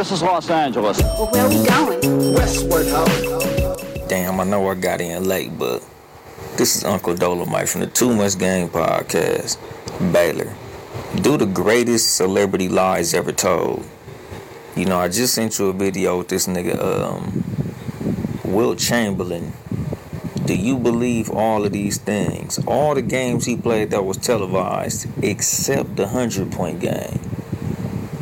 This is Los Angeles. Well, where are we going? Westward Ho. Damn, I know I got in late, but this is Uncle Dolemite from the Too Much Game podcast. Baylor, do the greatest celebrity lies ever told. You know, I just sent you a video with this nigga, um, Wilt Chamberlain. Do you believe all of these things? All the games he played that was televised, except the 100 point game.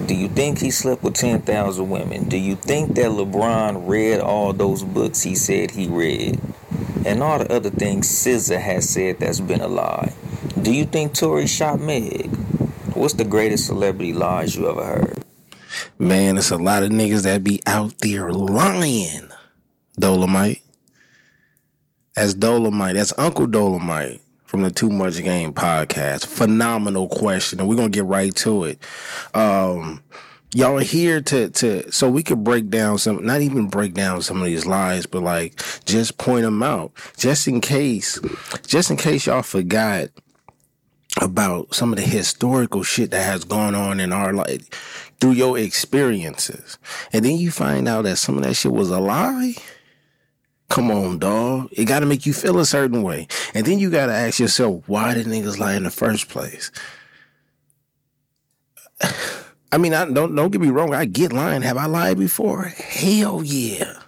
Do you think he slept with 10,000 women? Do you think that LeBron read all those books he said he read? And all the other things SZA has said that's been a lie. Do you think Tory shot Meg? What's the greatest celebrity lies you ever heard? Man, it's a lot of niggas that be out there lying. Dolemite. That's Dolemite. That's Uncle Dolemite from the Too Much Game podcast. Phenomenal question. And we're gonna get right to it. Um y'all are here to to so we could break down some not even break down some of these lies, but like just point them out. Just in case just in case y'all forgot about some of the historical shit that has gone on in our life through your experiences. And then you find out that some of that shit was a lie. Come on, dog. It got to make you feel a certain way. And then you got to ask yourself, why did niggas lie in the first place? I mean, I don't don't get me wrong. I get lying. Have I lied before? Hell yeah.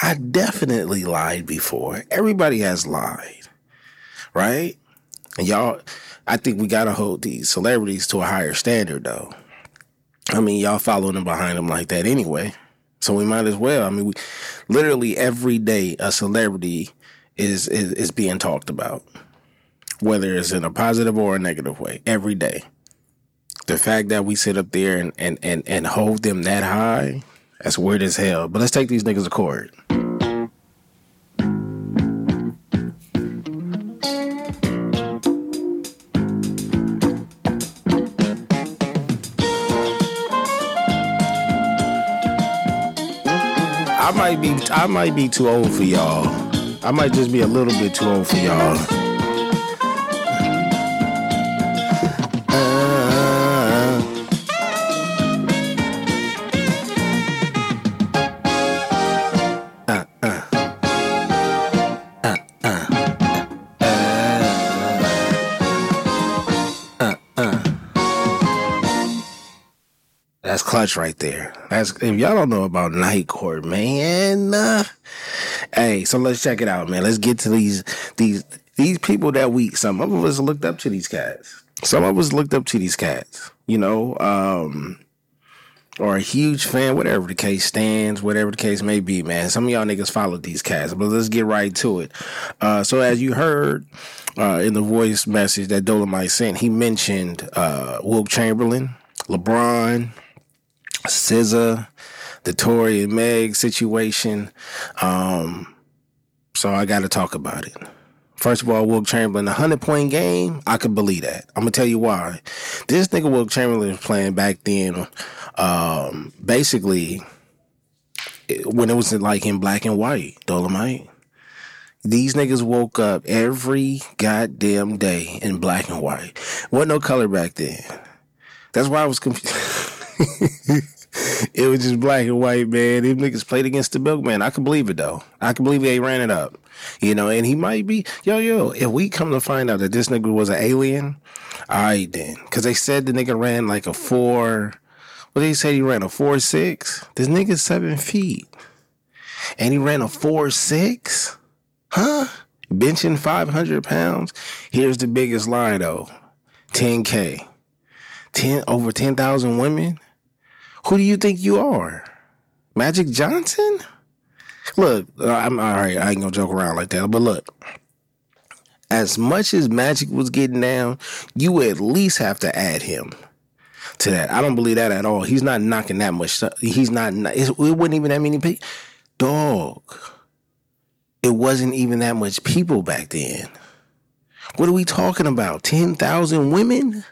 I definitely lied before. Everybody has lied, right? And y'all, I think we gotta hold these celebrities to a higher standard, though. I mean, y'all following them behind them like that anyway. So we might as well. I mean, we literally every day a celebrity is is, is being talked about, whether it's in a positive or a negative way. Every day. The fact that we sit up there and and and, and hold them that high, that's weird as hell. But let's take these niggas to court. Might be I might be too old for y'all. I might just be a little bit too old for y'all. Right there. That's if y'all don't know about night court, man. uh, hey, so let's check it out, man. Let's get to these these these people that we some of us looked up to these cats. Some of us looked up to these cats, you know, um, or a huge fan, whatever the case stands, whatever the case may be, man. Some of y'all niggas followed these cats, but let's get right to it. Uh, so as you heard uh, in the voice message that Dolemite sent, he mentioned uh, Wilt Chamberlain, LeBron, SZA, the Tory and Meg situation. Um, so I got to talk about it. First of all, Wilt Chamberlain, a hundred point game, I could believe that. I'm gonna tell you why. This nigga Wilt Chamberlain was playing back then, um, basically when it was like in black and white, Dolemite. These niggas woke up every goddamn day in black and white. Wasn't no color back then. That's why I was confused. it was just black and white, man. Them niggas played against the milkman. I can believe it though. I can believe they ran it up. You know, and he might be yo yo. If we come to find out that this nigga was an alien, all right then, because they said the nigga ran like a four. What they say he ran a four six. This nigga's seven feet, and he ran a four six, huh? Benching five hundred pounds. Here's the biggest lie though, ten k, ten over ten thousand women. Who do you think you are? Magic Johnson? Look, uh, I'm all right. I ain't gonna joke around like that. But look, as much as Magic was getting down, you at least have to add him to that. I don't believe that at all. He's not knocking that much. He's not. It wasn't even that many people. Dog. It wasn't even that much people back then. What are we talking about? Ten thousand women.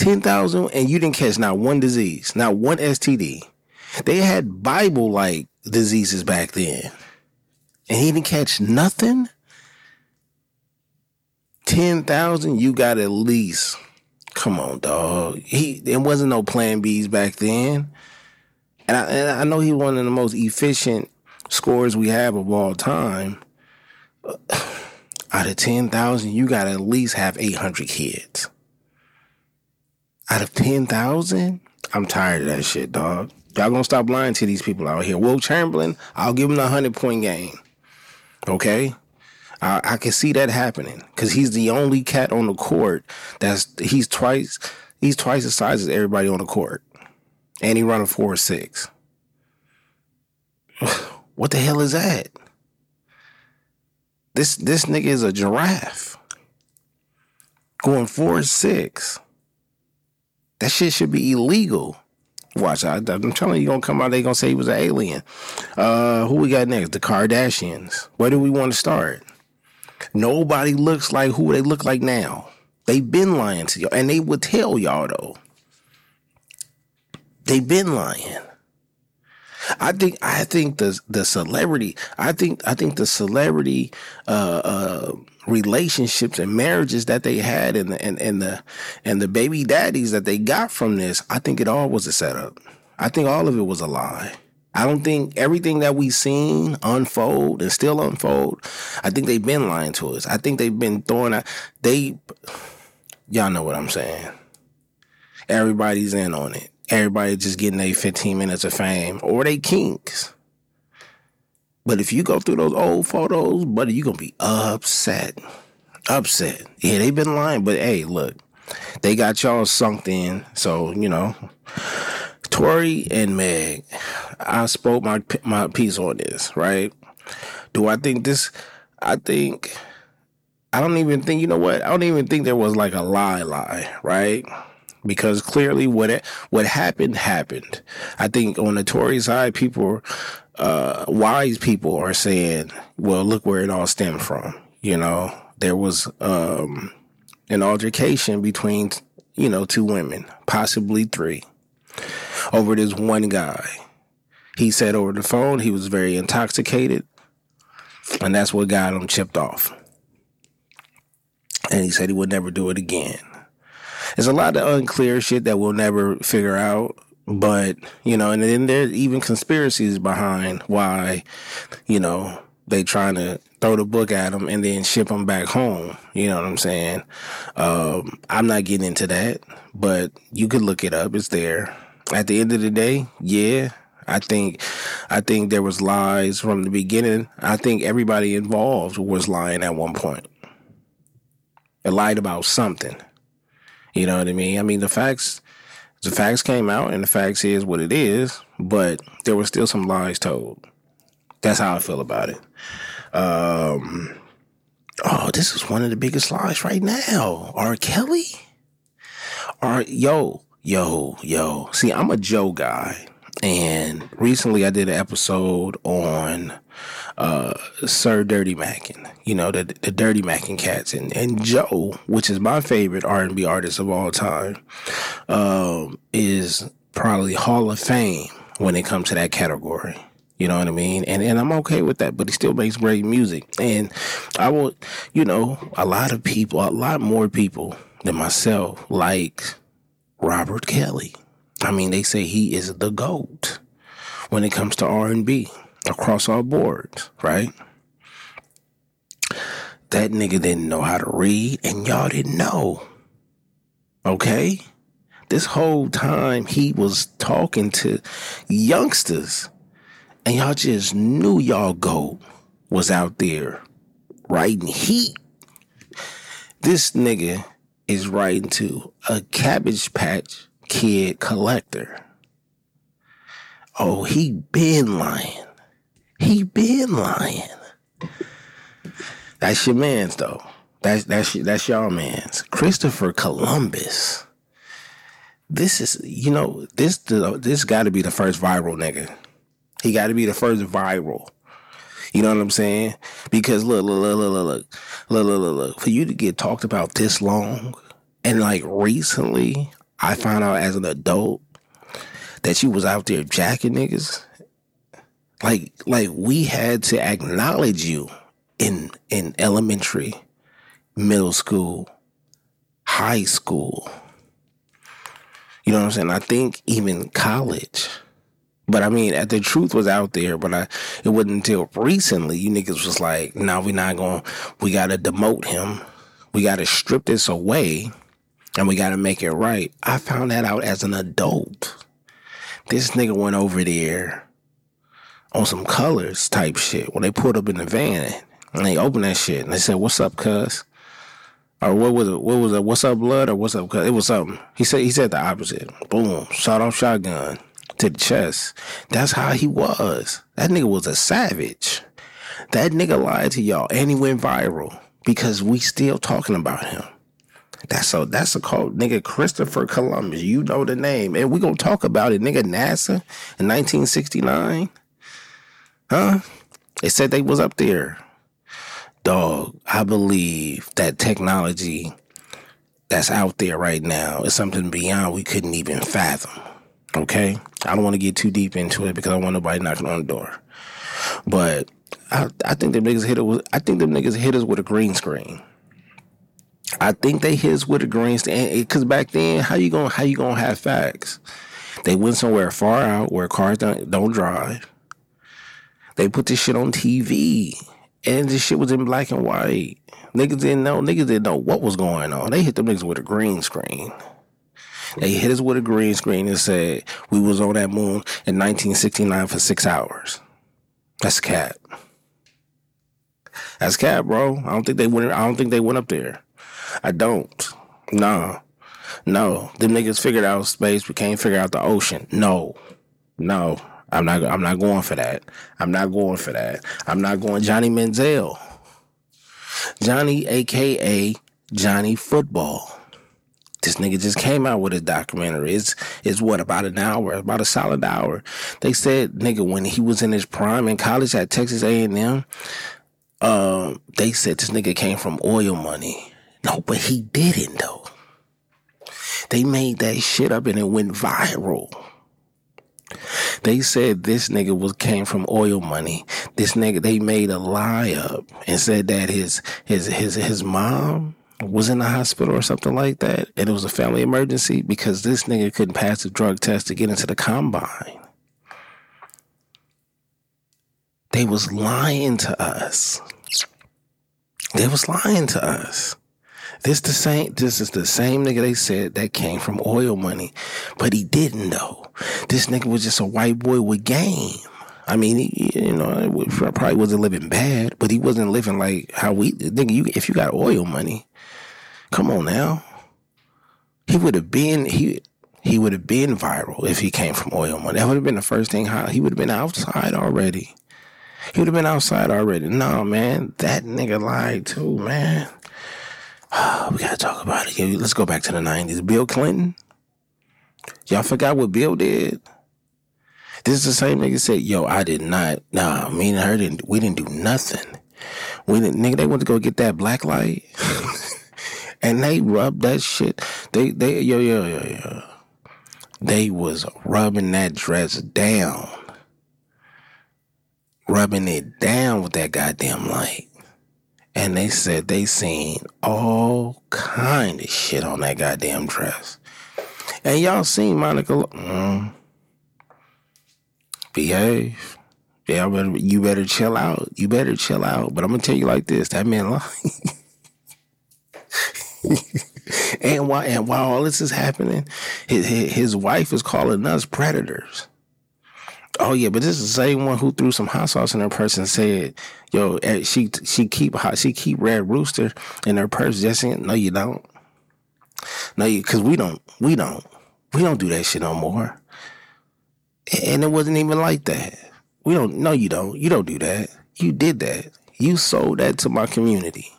Ten thousand, and you didn't catch not one disease, not one STD. They had Bible like diseases back then, and he didn't catch nothing. Ten thousand, you got at least Come on, dog. He there wasn't no Plan Bs back then, and I, and I know he's one of the most efficient scores we have of all time. Out of ten thousand, you got at least have eight hundred kids. Out of ten thousand, I'm tired of that shit, dog. Y'all gonna stop lying to these people out here. Wilt Chamberlain, I'll give him a hundred point game. Okay, I, I can see that happening because he's the only cat on the court that's he's twice he's twice the size as everybody on the court, and he running four or six. what the hell is that? This this nigga is a giraffe going four or six. That shit should be illegal. Watch, I, am telling you, gonna come out. They gonna say he was an alien. Uh, who we got next? The Kardashians. Where do we want to start? Nobody looks like who they look like now. They've been lying to y'all, and they would tell y'all though. They've been lying. I think I think the the celebrity I think I think the celebrity uh, uh, relationships and marriages that they had and the and, and the and the baby daddies that they got from this I think it all was a setup. I think all of it was a lie. I don't think everything that we've seen unfold and still unfold, I think they've been lying to us. I think they've been throwing out, they, y'all know what I'm saying. Everybody's in on it. Everybody just getting a 15 minutes of fame or they kinks. But if you go through those old photos, buddy, you're going to be upset. Upset. Yeah, they've been lying, but hey, look, they got y'all sunk in. So, you know, Tory and Meg, I spoke my my piece on this, right? Do I think this? I think I don't even think you know what I don't even think there was like a lie, lie, right? Because clearly, what what happened happened. I think on the Tory side, people, uh, wise people, are saying, "Well, look where it all stemmed from." You know, there was um, an altercation between you know two women, possibly three over this one guy. He said over the phone he was very intoxicated, and that's what got him chipped off. And he said he would never do it again. There's a lot of unclear shit that we'll never figure out. But, you know, and then there's even conspiracies behind why, you know, they trying to throw the book at them and then ship them back home. You know what I'm saying? Um, I'm not getting into that, but you could look it up. It's there at the end of the day, yeah, I think I think there was lies from the beginning. I think everybody involved was lying at one point. They lied about something. You know what I mean? I mean the facts the facts came out and the facts is what it is, but there were still some lies told. That's how I feel about it. Um Oh, this is one of the biggest lies right now. R. Kelly? R yo, Yo, yo. See, I'm a Joe guy. And recently I did an episode on uh, Sir Dirty Mackin, you know, the the Dirty Mackin cats and, and Joe, which is my favorite R and B artist of all time, um, is probably Hall of Fame when it comes to that category. You know what I mean? And and I'm okay with that, but he still makes great music. And I will, you know, a lot of people, a lot more people than myself like Robert Kelly. I mean, they say he is the GOAT when it comes to R&B across all boards, right? That nigga didn't know how to read and y'all didn't know. Okay? This whole time he was talking to youngsters and y'all just knew y'all GOAT was out there writing heat. This nigga is writing to a Cabbage Patch Kid collector. Oh, he been lying. He been lying. That's your man's though. That's that's that's y'all man's. Christopher Columbus. this is you know this this got to be the first viral nigga. He got to be the first viral. You know what I'm saying? Because look, look, look, look, look, look, look, look, look. For you to get talked about this long, and like recently, I found out as an adult that you was out there jacking niggas. Like, like we had to acknowledge you in in elementary, middle school, high school. You know what I'm saying? I think even college. But I mean, the truth was out there, but I, it wasn't until recently you niggas was like, no, nah, we not going to we got to demote him. We got to strip this away and we got to make it right. I found that out as an adult. This nigga went over there on some colors type shit when they pulled up in the van and they opened that shit and they said, what's up, cuz? Or what was it? What was it? What's up, blood? Or what's up? Cuz? It was something. He said, he said the opposite. Boom. Shot off shotgun to the chest. That's how he was. That nigga was a savage. That nigga lied to y'all and he went viral because we still talking about him. That's a that's a call, nigga. Christopher Columbus, you know the name, and we gonna talk about it, nigga. NASA in 1969, huh? They said they was up there, dog. I believe that technology that's out there right now is something beyond we couldn't even fathom. Okay, I don't want to get too deep into it because I want nobody knocking on the door. But I, I think them niggas hit it with I think them niggas hit us with a green screen. I think they hit us with a green screen because back then, how you gonna how you gonna have facts? They went somewhere far out where cars don't, don't drive. They put this shit on TV, and this shit was in black and white. Niggas didn't know. Niggas didn't know what was going on. They hit them niggas with a green screen. They hit us with a green screen and said we was on that moon in 1969 for six hours. That's cat. That's cat, bro. I don't think they went. I don't think they went up there. I don't. No. No. Them niggas figured out space. We can't figure out the ocean. No. No. I'm not. I'm not going for that. I'm not going for that. I'm not going Johnny Manziel. Johnny, aka Johnny Football. This nigga just came out with a documentary. It's it's what about an hour, about a solid hour. They said nigga when he was in his prime in college at Texas A and M, um, they said this nigga came from oil money. No, but he didn't though. They made that shit up and it went viral. They said this nigga was came from oil money. This nigga they made a lie up and said that his his his his mom was in the hospital or something like that, and it was a family emergency because this nigga couldn't pass the drug test to get into the combine. They was lying to us. They was lying to us. This the same. This is the same nigga they said that came from oil money, but he didn't though. This nigga was just a white boy with game. I mean, he, you know, probably wasn't living bad, but he wasn't living like how we. Nigga, you if you got oil money, Come on now. He would have been he he would have been viral if he came from oil money. That would have been the first thing. He would have been outside already. He would have been outside already. No, man, that nigga lied too, man. we gotta talk about it. Let's go back to the nineties. Bill Clinton. Y'all forgot what Bill did. This is the same nigga said, "Yo, I did not. Nah, me and her didn't. We didn't do nothing. We didn't. Nigga, they went to go get that black light." and they rubbed that shit. They they yo yo yo yo. They was rubbing that dress down, rubbing it down with that goddamn light. And they said they seen all kind of shit on that goddamn dress. And y'all seen Monica? Mm, behave. Yeah, better, you better chill out. You better chill out. But I'm gonna tell you like this: that man lying. and while and while all this is happening, his, his wife is calling us predators. Oh yeah, but this is the same one who threw some hot sauce in her purse and said, "Yo, eh, she she keep hot, she keep Red Rooster in her purse." Just saying, no, you don't. No, you because we don't, we don't, we don't do that shit no more. And it wasn't even like that. We don't. No, you don't. You don't do that. You did that. You sold that to my community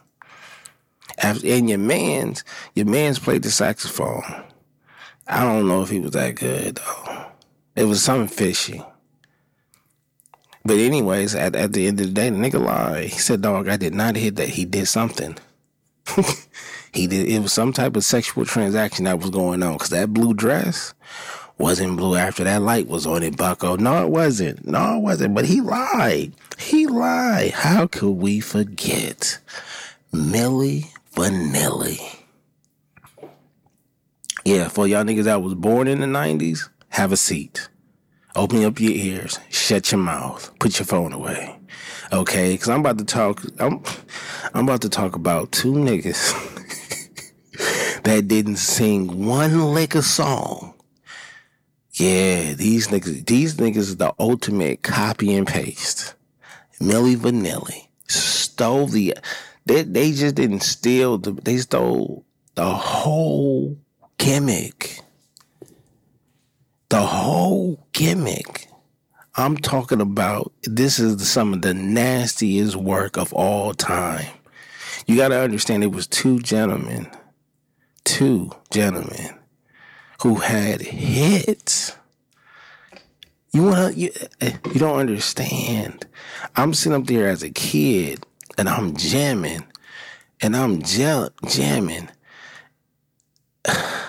and your man's your man's played the saxophone. I don't know if he was that good though. It was something fishy. But anyways, at, at the end of the day, the nigga lied. He said, "Dog, I did not hit that. He did something. he did. It was some type of sexual transaction that was going on. Cause that blue dress wasn't blue after that light was on it, Bucko. No, it wasn't. No, it wasn't. But he lied. He lied. How could we forget Milli Vanilli? Yeah, for y'all niggas that was born in the '90s, have a seat. Open up your ears, shut your mouth, put your phone away. Okay, cuz I'm about to talk I'm I'm about to talk about two niggas that didn't sing one lick of song. Yeah, these niggas these niggas is the ultimate copy and paste. Milli Vanilli stole the they they just didn't steal the they stole the whole gimmick the whole gimmick. I'm talking about this is some of the nastiest work of all time. You got to understand it was two gentlemen, two gentlemen who had hits. You want you eh, you don't understand. I'm sitting up there as a kid and I'm jamming and I'm jam- jamming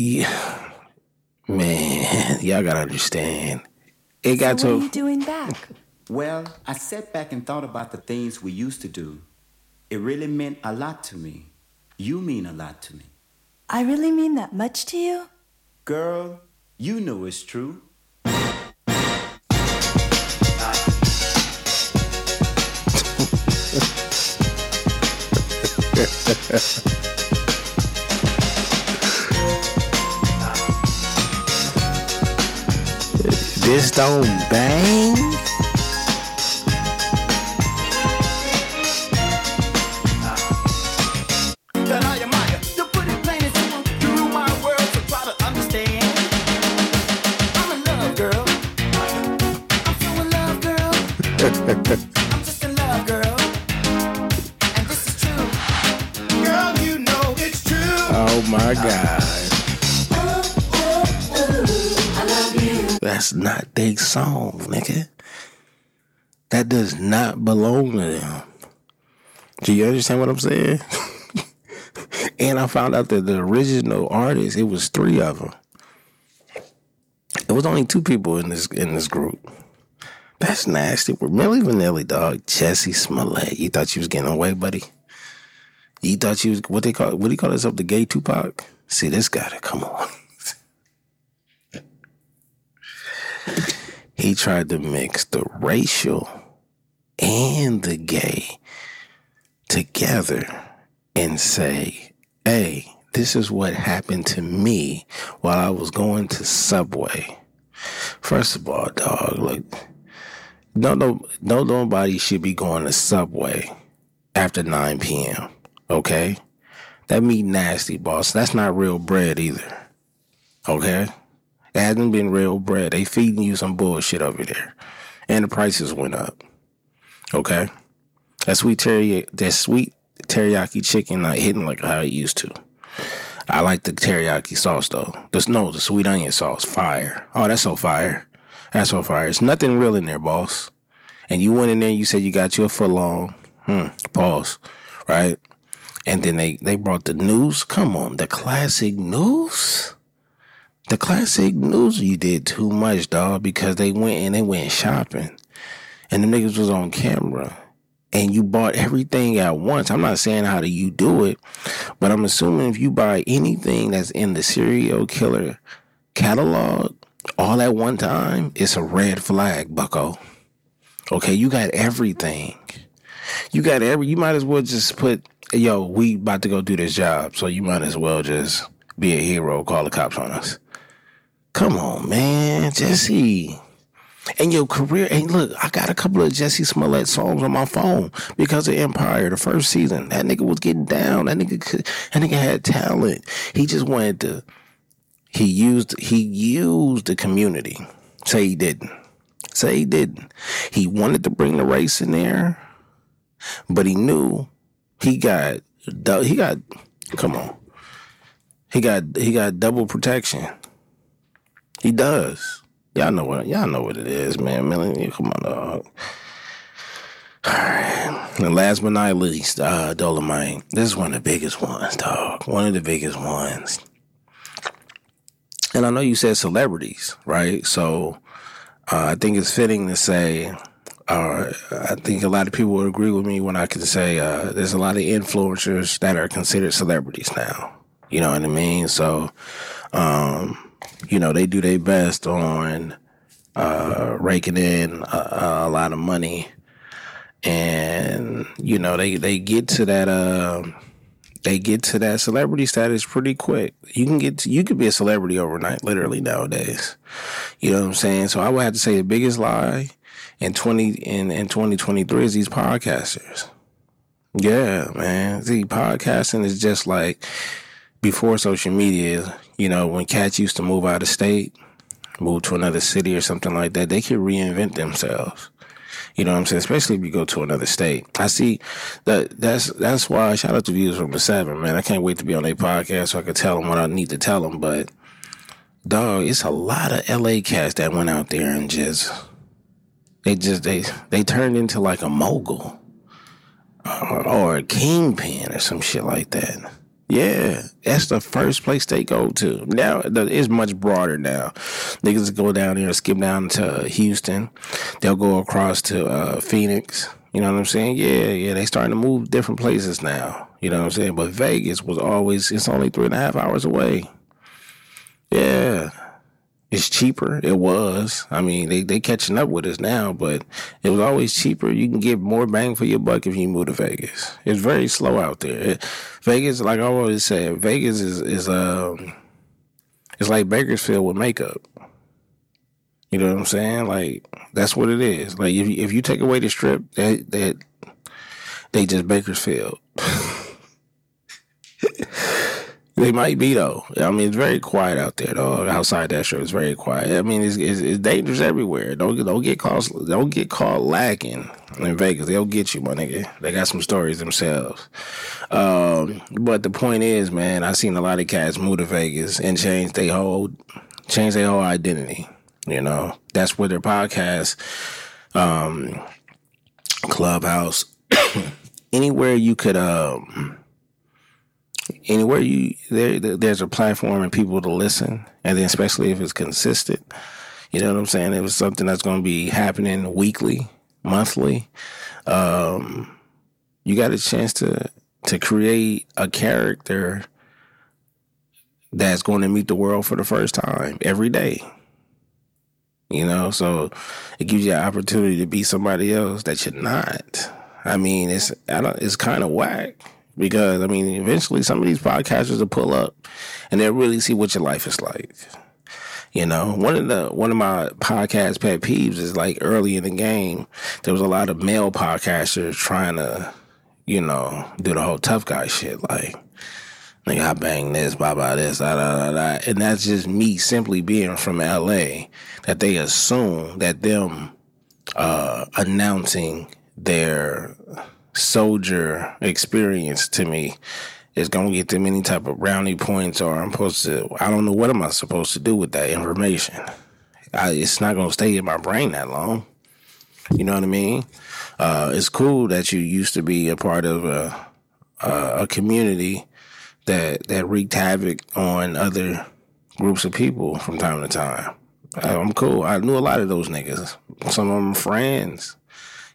Yeah, man, y'all gotta understand. It got so what to. are you doing back? Well, I sat back and thought about the things we used to do. It really meant a lot to me. You mean a lot to me. I really mean that much to you? Girl, you know it's true. This don't bang. That's not their song, nigga. That does not belong to them. Do you understand what I'm saying? and I found out that the original artist, it was three of them. It was only two people in this in this group. That's nasty. We're Milli Vanilli, dog. Jussie Smollett. You thought you was getting away, buddy? You thought you was what they call what do you call himself? The gay Tupac? See this guy come on. he tried to mix the racial and the gay together and say, hey, this is what happened to me while I was going to Subway. First of all, dog, look, no, no, no, nobody should be going to Subway after 9 p.m. Okay? That meat nasty, boss. That's not real bread either. Okay? It hasn't been real bread. They feeding you some bullshit over there. And the prices went up. Okay? That sweet teriyaki, that sweet teriyaki chicken not hitting like how it used to. I like the teriyaki sauce though. There's no the sweet onion sauce, fire. Oh, that's so fire. That's so fire. It's nothing real in there, boss. And you went in there you said you got you a foot long. Hmm. Pause. Right? And then they, they brought the news. Come on, the classic news. The classic news you did too much, dog, because they went and they went shopping. And the niggas was on camera. And you bought everything at once. I'm not saying how do you do it, but I'm assuming if you buy anything that's in the serial killer catalog all at one time, it's a red flag, bucko. Okay, you got everything. You got every you might as well just put yo, we about to go do this job, so you might as well just be a hero, call the cops on us. Come on, man, Jesse. And your career, and look, I got a couple of Jussie Smollett songs on my phone because of Empire, the first season. That nigga was getting down. That nigga, that nigga had talent. He just wanted to. He used he used the community. Say he didn't. Say he didn't. He wanted to bring the race in there, but he knew he got he got. Come on, He got he got double protection. He does. Y'all know what y'all know what it is, man. Melanie, come on, dog. All right. And last but not least, uh, Dolemite. This is one of the biggest ones, dog. One of the biggest ones. And I know you said celebrities, right? So uh, I think it's fitting to say, uh, I think a lot of people would agree with me when I can say uh, there's a lot of influencers that are considered celebrities now. You know what I mean? So, um, you know, they do their best on uh, raking in a, a lot of money, and you know they they get to that. Uh, they get to that celebrity status pretty quick. You can get to, you could be a celebrity overnight, literally nowadays. You know what I'm saying? So I would have to say the biggest lie in twenty in, in twenty twenty three is these podcasters. Yeah, man. See, podcasting is just like before social media, you know, when cats used to move out of state, move to another city or something like that, they could reinvent themselves. You know what I'm saying? Especially if you go to another state. I see that that's that's why shout out to views from the seven, man. I can't wait to be on their podcast so I can tell them what I need to tell them. But dog, it's a lot of LA cats that went out there and just they just they they turned into like a mogul or, or a kingpin or some shit like that. Yeah, that's the first place they go to. Now it's much broader now. Niggas go down there, skip down to Houston. They'll go across to uh, Phoenix. You know what I'm saying? Yeah, yeah. They starting to move different places now. You know what I'm saying? But Vegas was always. It's only three and a half hours away. Yeah, it's cheaper. It was. I mean, they they catching up with us now, but it was always cheaper. You can get more bang for your buck if you move to Vegas. It's very slow out there. It, Vegas, like I always say, Vegas is is um, it's like Bakersfield with makeup. You know what I'm saying? Like that's what it is. Like if you, if you take away the strip, that that they just Bakersfield. They might be though. I mean, it's very quiet out there though. Outside that show, it's very quiet. I mean, it's, it's, it's dangerous everywhere. Don't don't get caught don't get caught lacking in Vegas. They'll get you, my nigga. They got some stories themselves. Um, but the point is, man, I've seen a lot of cats move to Vegas and change their whole change their whole identity. You know, that's where their podcast, um, clubhouse, anywhere you could um anywhere you there there's a platform and people to listen and then especially if it's consistent you know what i'm saying? If it's something that's going to be happening weekly monthly um, you got a chance to to create a character that's going to meet the world for the first time every day. You know so it gives you an opportunity to be somebody else that you're not. I mean it's I don't, it's kind of whack because I mean, eventually some of these podcasters will pull up and they'll really see what your life is like. You know, one of the one of my podcast pet peeves is like early in the game, there was a lot of male podcasters trying to, you know, do the whole tough guy shit. Like, nigga, I bang this, blah blah this, da da da da, and that's just me simply being from L.A. That they assume that them uh, announcing their soldier experience to me is gonna get them any type of brownie points or I'm supposed to I don't know what am I supposed to do with that information. I, it's not gonna stay in my brain that long. You know what I mean? Uh, it's cool that you used to be a part of a, a, a community that that wreaked havoc on other groups of people from time to time. I'm cool. I knew a lot of those niggas. Some of them friends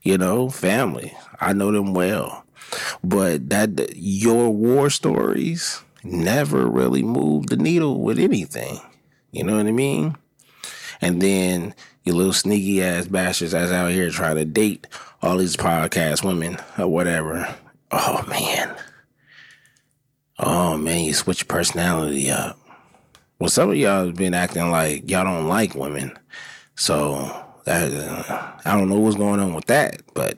you know, family. I know them well. But that your war stories never really moved the needle with anything. You know what I mean? And then your little sneaky ass bastards that's out here trying to date all these podcast women or whatever. Oh man. Oh man, you switch personality up. Well, some of y'all have been acting like y'all don't like women. So uh, I don't know what's going on with that, but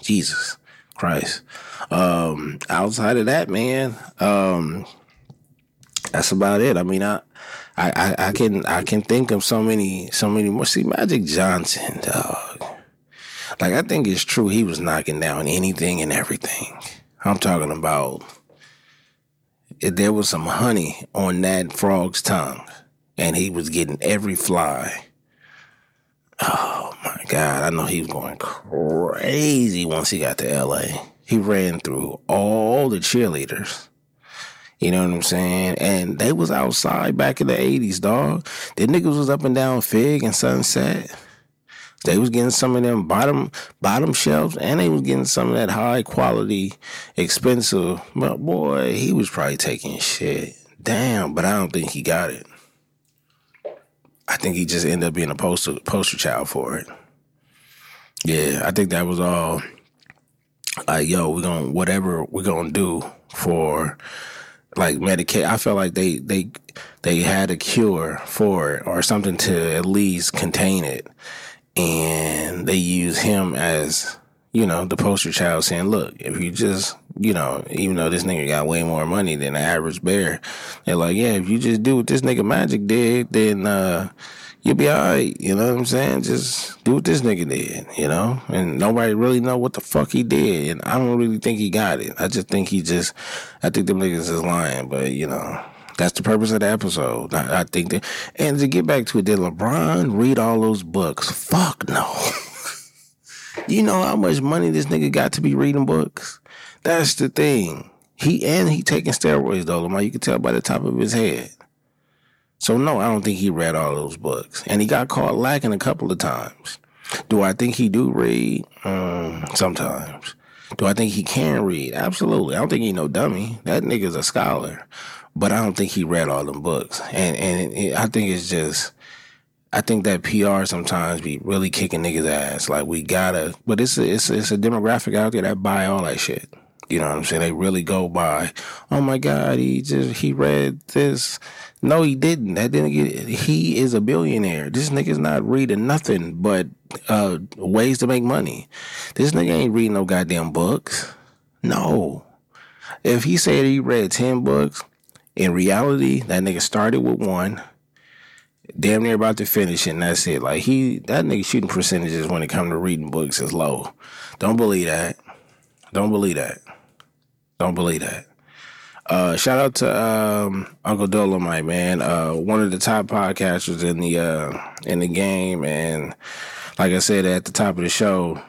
Jesus Christ. Um, outside of that, man, um, that's about it. I mean, I, I, I can, I can think of so many, so many more. See, Magic Johnson, dog. Like, I think it's true. He was knocking down anything and everything. I'm talking about there was some honey on that frog's tongue, and he was getting every fly. Oh my God, I know he was going crazy once he got to LA. He ran through all the cheerleaders. You know what I'm saying? And they was outside back in the 80s, dog. The niggas was up and down Fig and Sunset. They was getting some of them bottom bottom shelves, and they was getting some of that high quality, expensive. But boy, he was probably taking shit. Damn, but I don't think he got it. I think he just ended up being a poster poster child for it. Yeah, I think that was all. Like, yo, we're gonna whatever we're gonna do for like Medicaid. I felt like they they they had a cure for it or something to at least contain it, and they use him as you know the poster child, saying, "Look, if you just you know, even though this nigga got way more money than the average bear, they're like, yeah, if you just do what this nigga Magic did, then uh, you'll be all right. You know what I'm saying? Just do what this nigga did, you know? And nobody really know what the fuck he did. And I don't really think he got it. I just think he just, I think them niggas is lying, but you know. That's the purpose of the episode. I, I think that, and to get back to it, did LeBron read all those books? Fuck no. you know how much money this nigga got to be reading books? That's the thing. He and he taking steroids though, Lamar. You can tell by the top of his head. So no, I don't think he read all those books, and he got caught lacking a couple of times. Do I think he do read? Um, sometimes. Do I think he can read? Absolutely. I don't think he no dummy. That nigga's a scholar, but I don't think he read all them books. And and it, I think it's just. I think that PR sometimes be really kicking niggas ass. Like we gotta, but it's a, it's a, it's a demographic out there that buy all that shit. You know what I'm saying? They really go by. Oh my God, he just he read this. No, he didn't. That didn't get. He is a billionaire. This nigga's not reading nothing but uh, ways to make money. This nigga ain't reading no goddamn books. No. If he said he read ten books, in reality, that nigga started with one damn near about to finish it, and that's it. Like he, that nigga shooting percentages when it come to reading books is low. Don't believe that. Don't believe that. Don't believe that. Uh, shout out to um, Uncle Dolemite, man. Uh, one of the top podcasters in the uh, in the game, and like I said at the top of the show,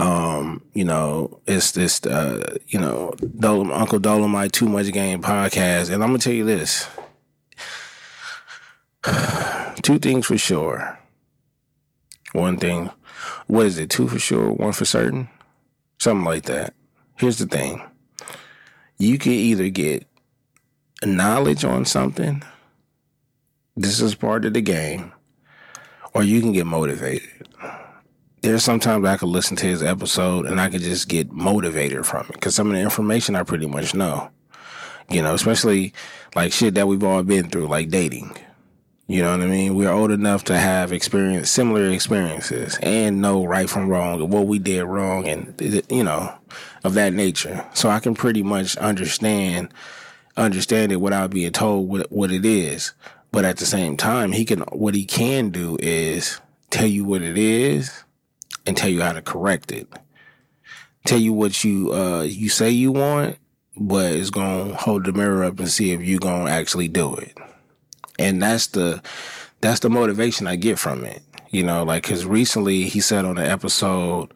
um, you know, it's this, uh, you know, Uncle Dolemite Too Much Game podcast, and I'm gonna tell you this: two things for sure. One thing, what is it? Two for sure, one for certain, something like that. Here's the thing: you can either get knowledge on something. This is part of the game, or you can get motivated. There's sometimes I could listen to his episode and I could just get motivated from it because some of the information I pretty much know. You know, especially like shit that we've all been through, like dating. You know what I mean? We're old enough to have experience similar experiences and know right from wrong what we did wrong and you know of that nature. So I can pretty much understand understand it without being told what what it is. But at the same time, he can what he can do is tell you what it is and tell you how to correct it. Tell you what you uh you say you want, but it's gonna hold the mirror up and see if you gonna actually do it and that's the that's the motivation I get from it. You know, like because recently he said on an episode,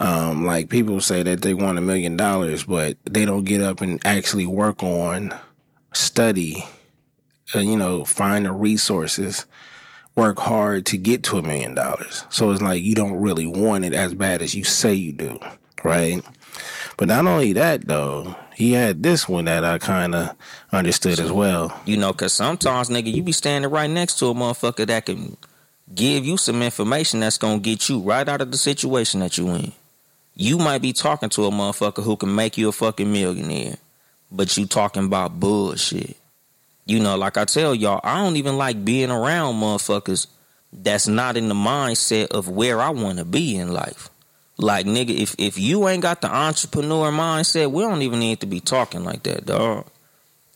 um, like people say that they want a million dollars, but they don't get up and actually work on study. Uh, you know, find the resources, work hard to get to a million dollars. So it's like you don't really want it as bad as you say you do, right? But not only that though, he had this one that I kind of understood as well. You know, cause sometimes, nigga, you be standing right next to a motherfucker that can give you some information that's gonna get you right out of the situation that you in. You might be talking to a motherfucker who can make you a fucking millionaire, but you talking about bullshit. You know, like I tell y'all, I don't even like being around motherfuckers that's not in the mindset of where I want to be in life. Like nigga, if if you ain't got the entrepreneur mindset, we don't even need to be talking like that, dog.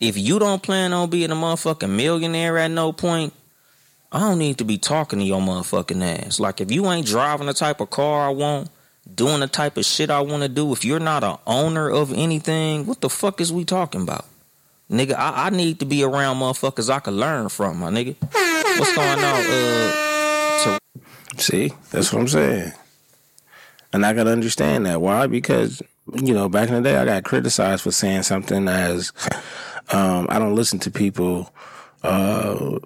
If you don't plan on being a motherfucking millionaire at no point, I don't need to be talking to your motherfucking ass. Like if you ain't driving the type of car I want, doing the type of shit I want to do, if you're not a owner of anything, what the fuck is we talking about? Nigga, I, I need to be around motherfuckers I can learn from, my nigga. What's going on? Uh, See, that's what I'm saying. And I gotta understand that. Why? Because you know, back in the day, I got criticized for saying something as um, I don't listen to people. Uh,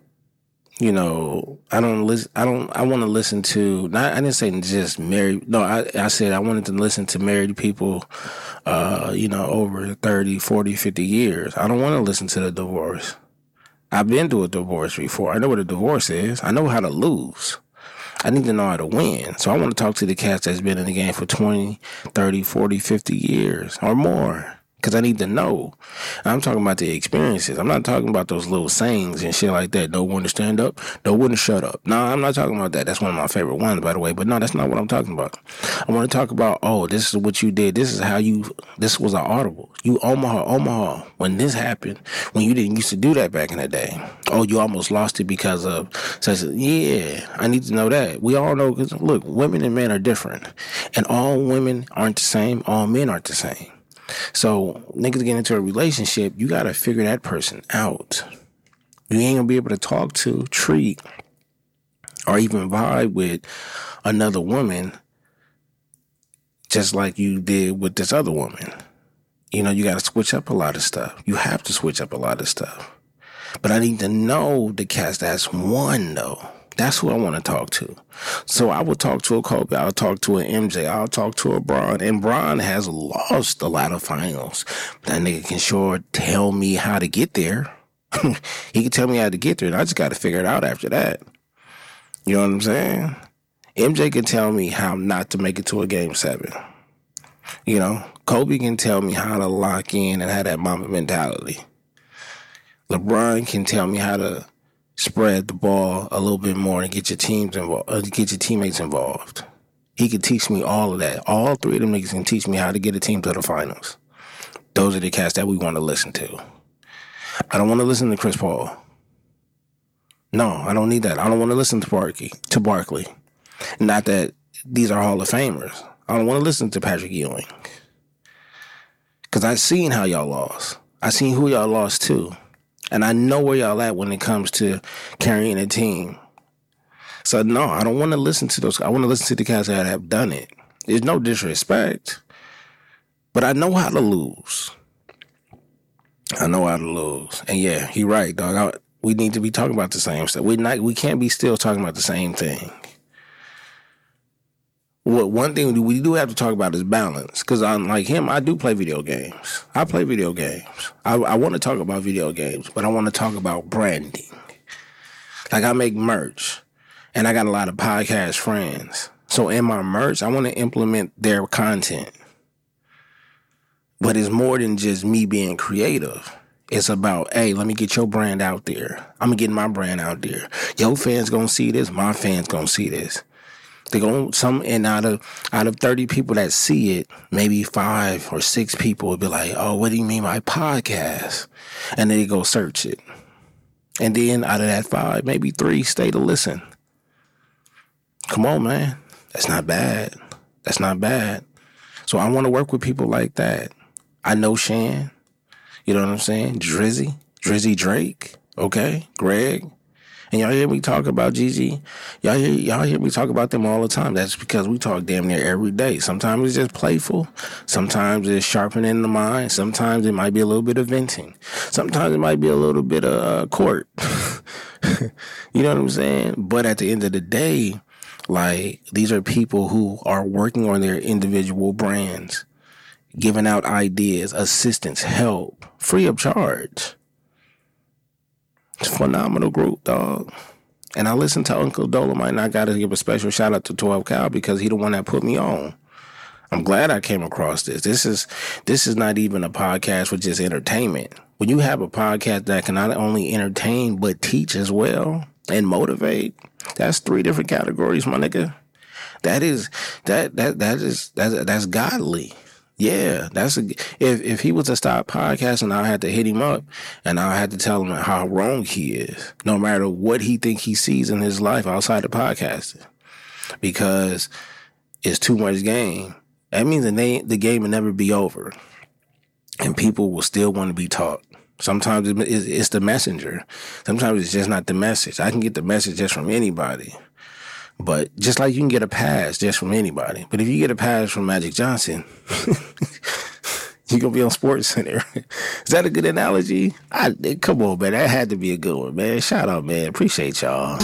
you know, I don't listen. I don't. I want to listen to. Not. I didn't say just married. No, I. I said I wanted to listen to married people. Uh, you know, over 30, 40, 50 years. I don't want to listen to the divorce. I've been through a divorce before. I know what a divorce is. I know how to lose. I need to know how to win. So I want to talk to the cats that's been in the game for 20, 30, 40, 50 years or more. Cause I need to know. I'm talking about the experiences. I'm not talking about those little sayings and shit like that. Know when to stand up, know when to shut up. No, I'm not talking about that. That's one of my favorite ones, by the way. But no, that's not what I'm talking about. I want to talk about, oh, this is what you did. This is how you, this was an audible. You Omaha, Omaha, when this happened, when you didn't used to do that back in the day. Oh, you almost lost it because of a, yeah, I need to know that. We all know, cause look, women and men are different. And all women aren't the same. All men aren't the same. So niggas get into a relationship, you gotta figure that person out. You ain't gonna be able to talk to, treat, or even vibe with another woman just like you did with this other woman. You know, you gotta switch up a lot of stuff. You have to switch up a lot of stuff. But I need to know the cast that's one though. That's who I want to talk to. So I will talk to a Kobe. I'll talk to an MJ. I'll talk to a Bron. And Bron has lost a lot of finals. That nigga can sure tell me how to get there. he can tell me how to get there. And I just got to figure it out after that. You know what I'm saying? MJ can tell me how not to make it to a game seven. You know, Kobe can tell me how to lock in and have that Mamba mentality. LeBron can tell me how to spread the ball a little bit more and get your teams involved, uh, get your teammates involved. He could teach me all of that. All three of them niggas can teach me how to get a team to the finals. Those are the cats that we want to listen to. I don't want to listen to Chris Paul. No, I don't need that. I don't want to listen to Barkley. To Barkley. Not that these are Hall of Famers. I don't want to listen to Patrick Ewing. Cause I seen how y'all lost. I seen who y'all lost to. And I know where y'all at when it comes to carrying a team. So no, I don't want to listen to those. I want to listen to the guys that have done it. There's no disrespect, but I know how to lose. I know how to lose, and yeah, he right, dog. I, we need to be talking about the same stuff. We not. We can't be still talking about the same thing. What one thing we do have to talk about is balance. Because I'm like him, I do play video games. I play video games. I, I want to talk about video games, but I want to talk about branding. Like I make merch, and I got a lot of podcast friends. So in my merch, I want to implement their content. But it's more than just me being creative. It's about, hey, let me get your brand out there. I'm gonna get my brand out there. Your fans gonna see this. My fans gonna see this. They some and out of out of thirty people that see it, maybe five or six people would be like, "Oh, what do you mean my podcast?" And then they go search it, and then out of that five, maybe three stay to listen. Come on, man, that's not bad. That's not bad. So I want to work with people like that. I know Shan. You know what I'm saying? Drizzy, Drizzy Drake. Okay, Greg. And y'all hear me talk about Gigi. Y'all hear, y'all hear me talk about them all the time. That's because we talk damn near every day. Sometimes it's just playful. Sometimes it's sharpening the mind. Sometimes it might be a little bit of venting. Sometimes it might be a little bit of uh, court. you know what I'm saying? But at the end of the day, like these are people who are working on their individual brands, giving out ideas, assistance, help, free of charge. Phenomenal group, dog. And I listen to Uncle Dolemite, and I got to give a special shout out to 12 Cal because he the one that put me on. I'm glad I came across this. This is this is not even a podcast for just entertainment. When you have a podcast that can not only entertain but teach as well and motivate, that's three different categories, my nigga. That is that that that is that's that's godly. Yeah, that's a, if if he was to stop podcasting, I had to hit him up and I had to tell him how wrong he is. No matter what he think he sees in his life outside of podcasting, because it's too much game. That means the name, the game will never be over, and people will still want to be taught. Sometimes it's it's the messenger. Sometimes it's just not the message. I can get the message just from anybody. But just like you can get a pass just from anybody. But if you get a pass from Magic Johnson, you're gonna be on Sports Center. Is that a good analogy? I come on, man. That had to be a good one, man. Shout out, man. Appreciate y'all.